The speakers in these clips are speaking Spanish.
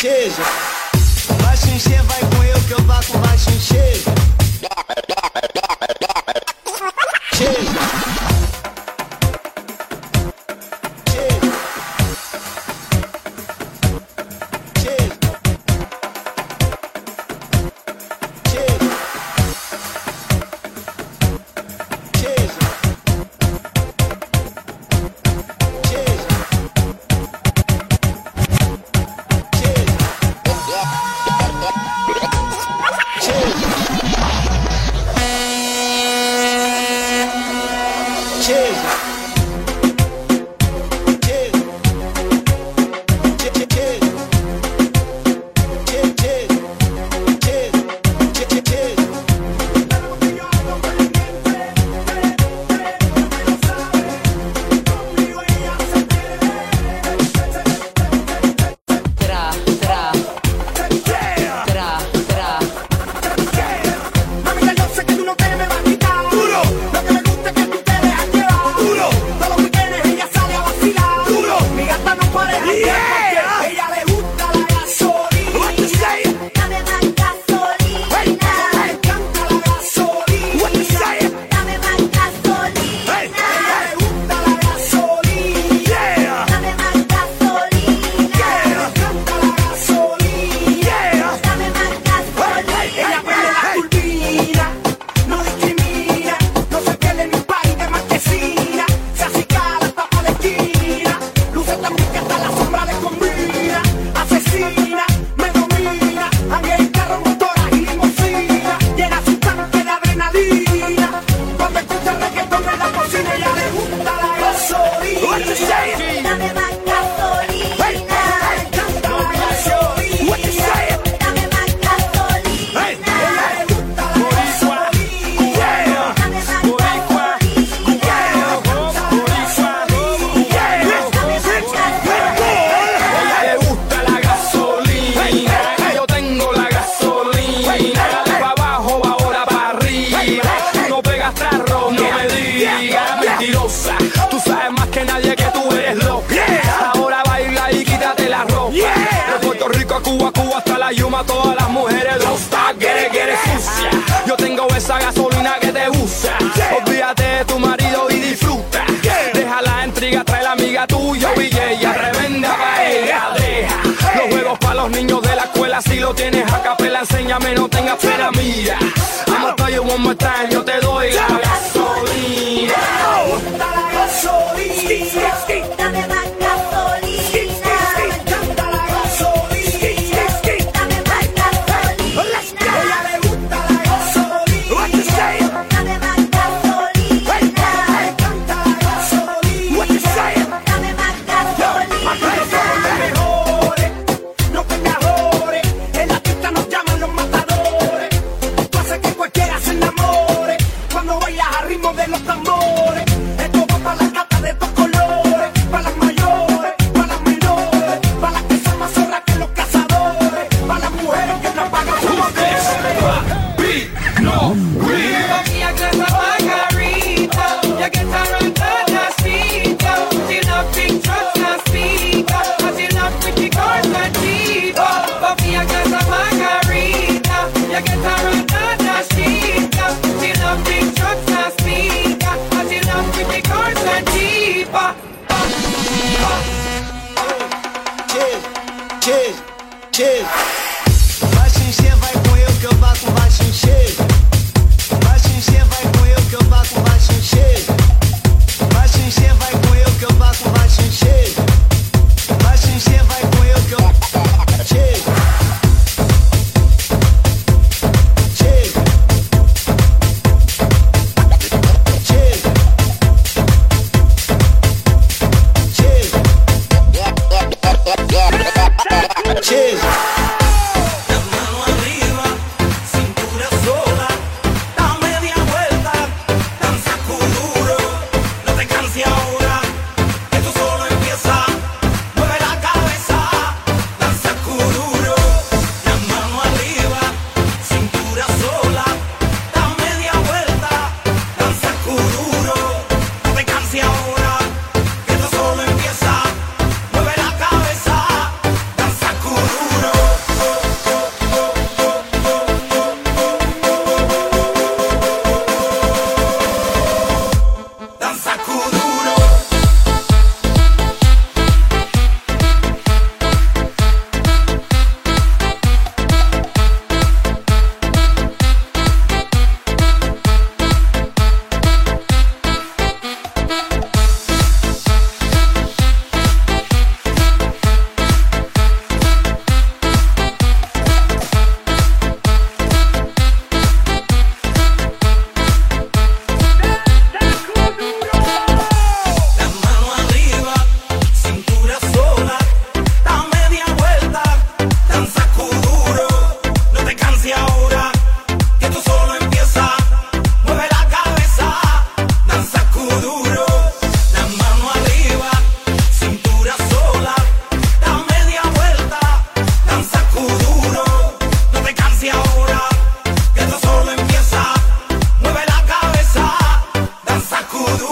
Seja, vai se encher, vai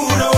seguro.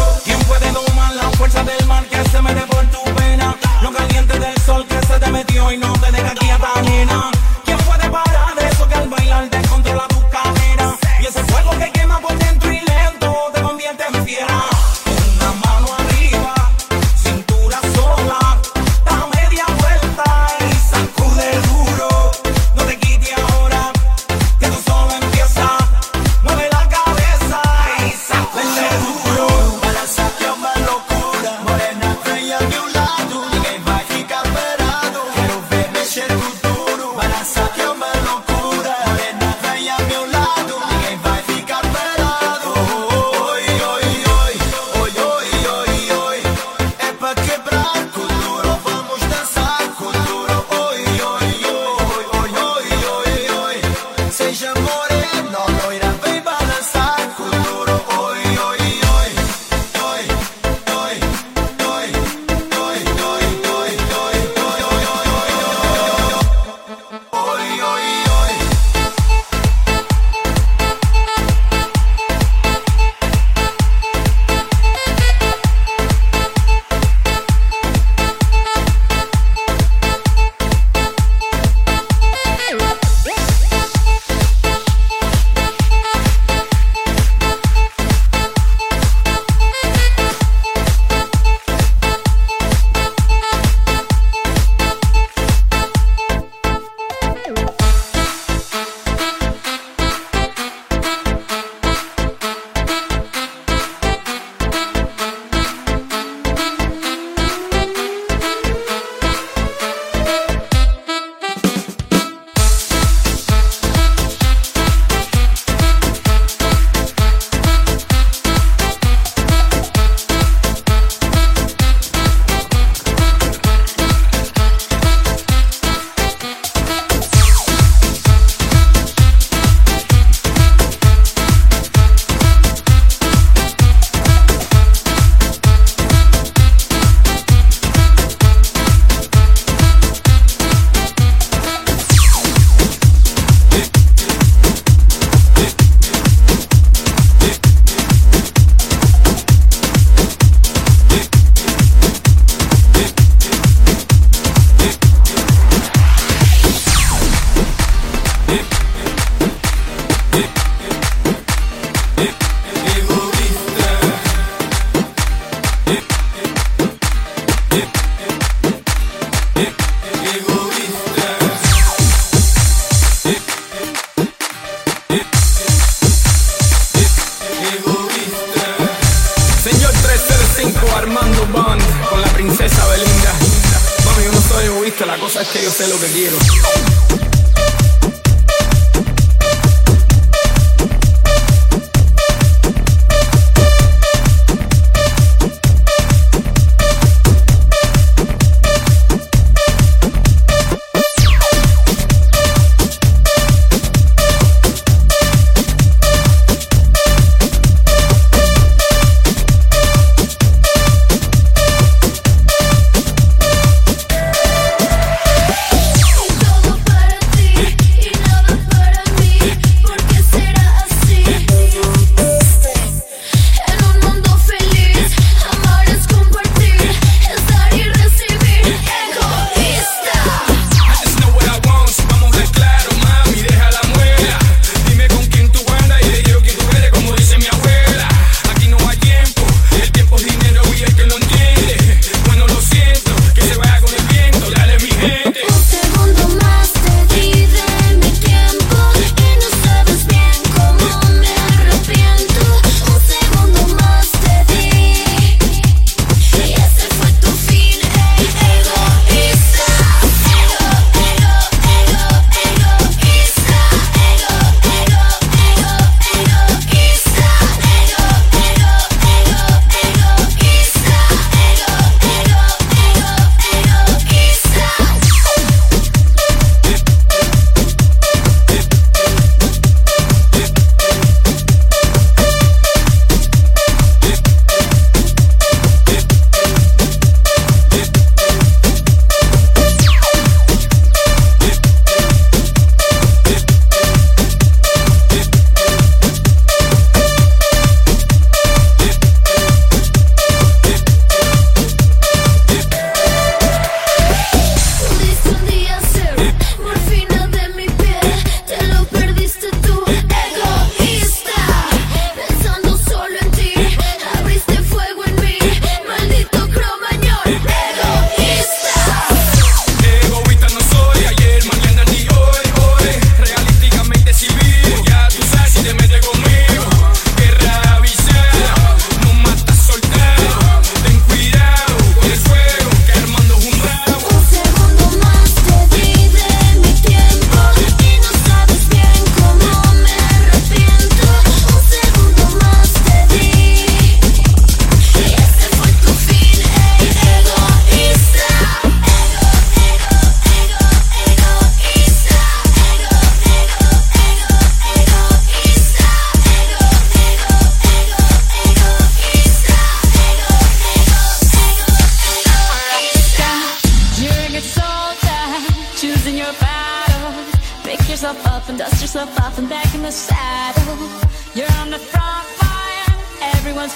Guste, la cosa es que yo sé lo que quiero.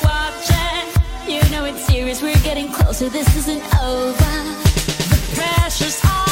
watching. You know it's serious, we're getting closer, this isn't over. The pressure's on.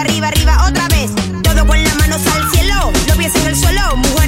arriba, arriba, arriba, otra vez. Todo con las manos al cielo, los pies en el suelo, mujer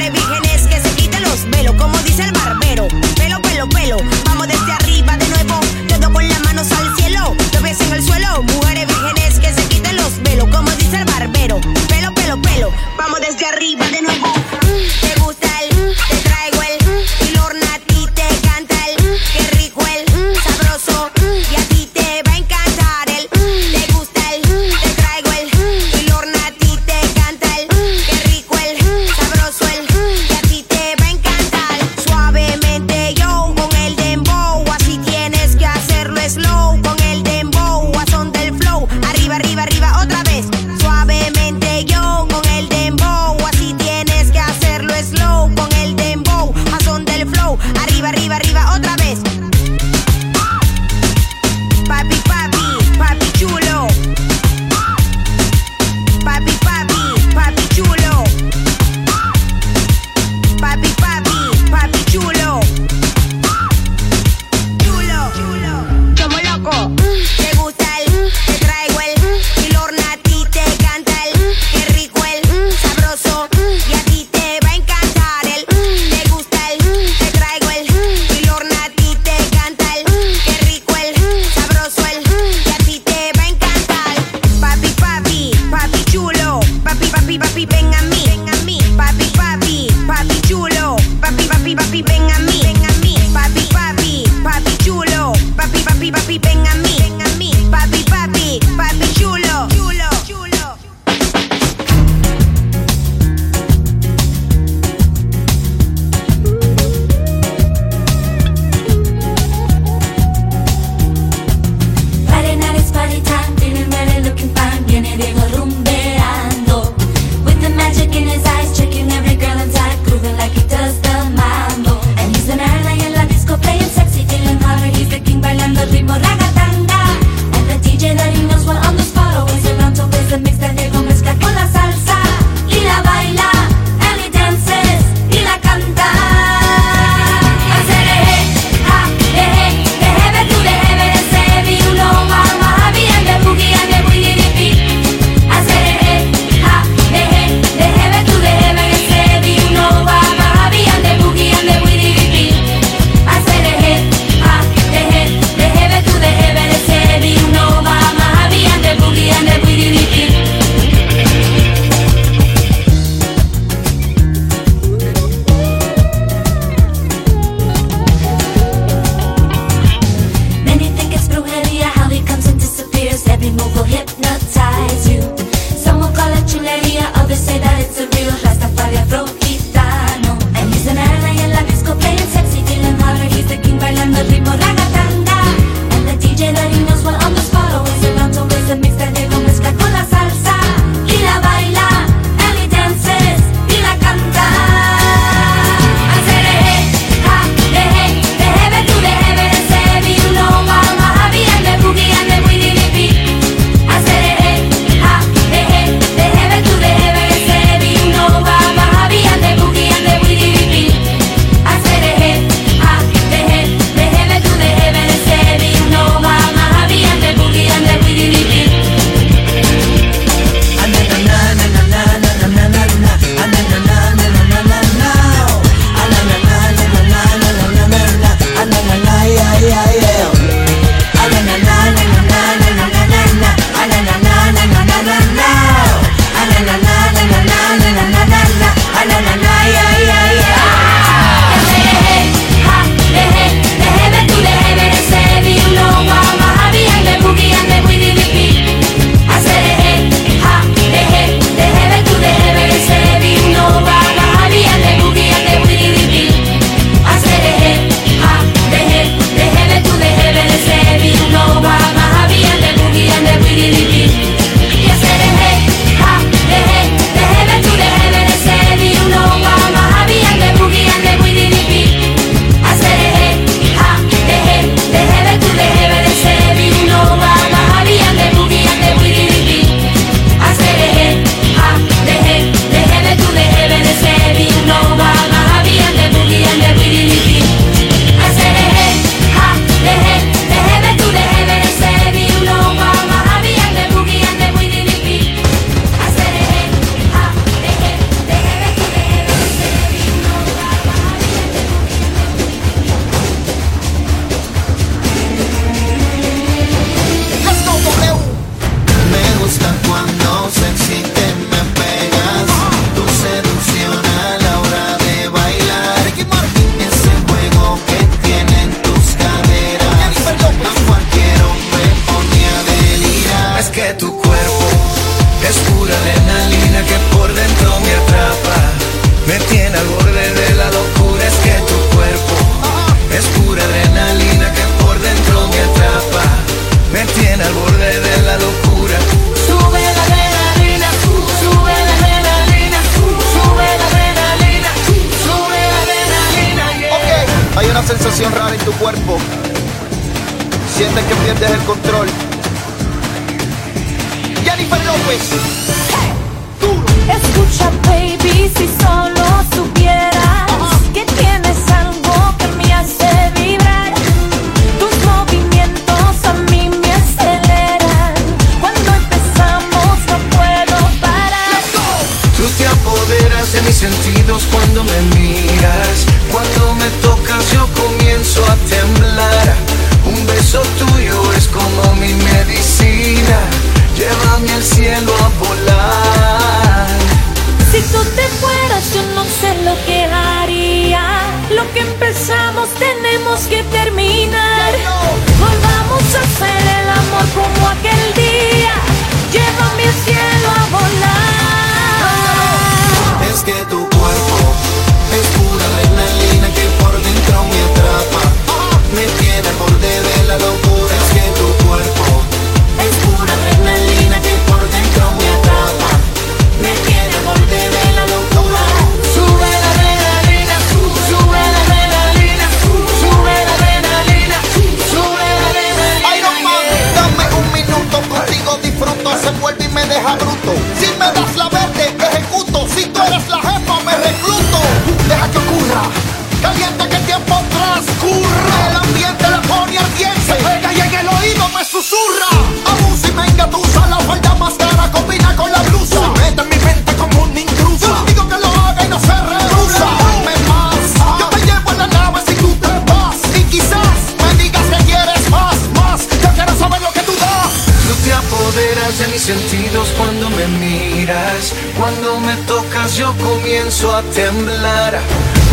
cuando me miras, cuando me tocas yo comienzo a temblar.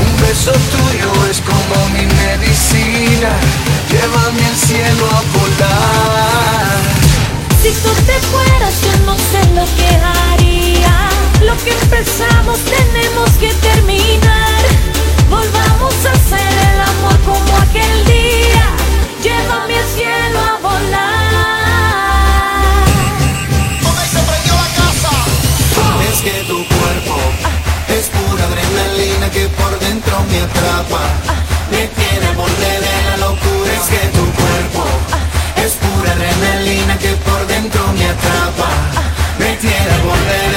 Un beso tuyo es como mi medicina, llévame al cielo a volar. Si tú te fueras yo no sé lo que haría, lo que empezamos tenemos que terminar. Volvamos a hacer el amor como aquel día, llévame al cielo a volar. por dentro me atrapa. Me tiene molde de la locura, es que tu cuerpo es pura adrenalina que por dentro me atrapa. Me tiene molde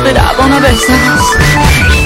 Antes de irte a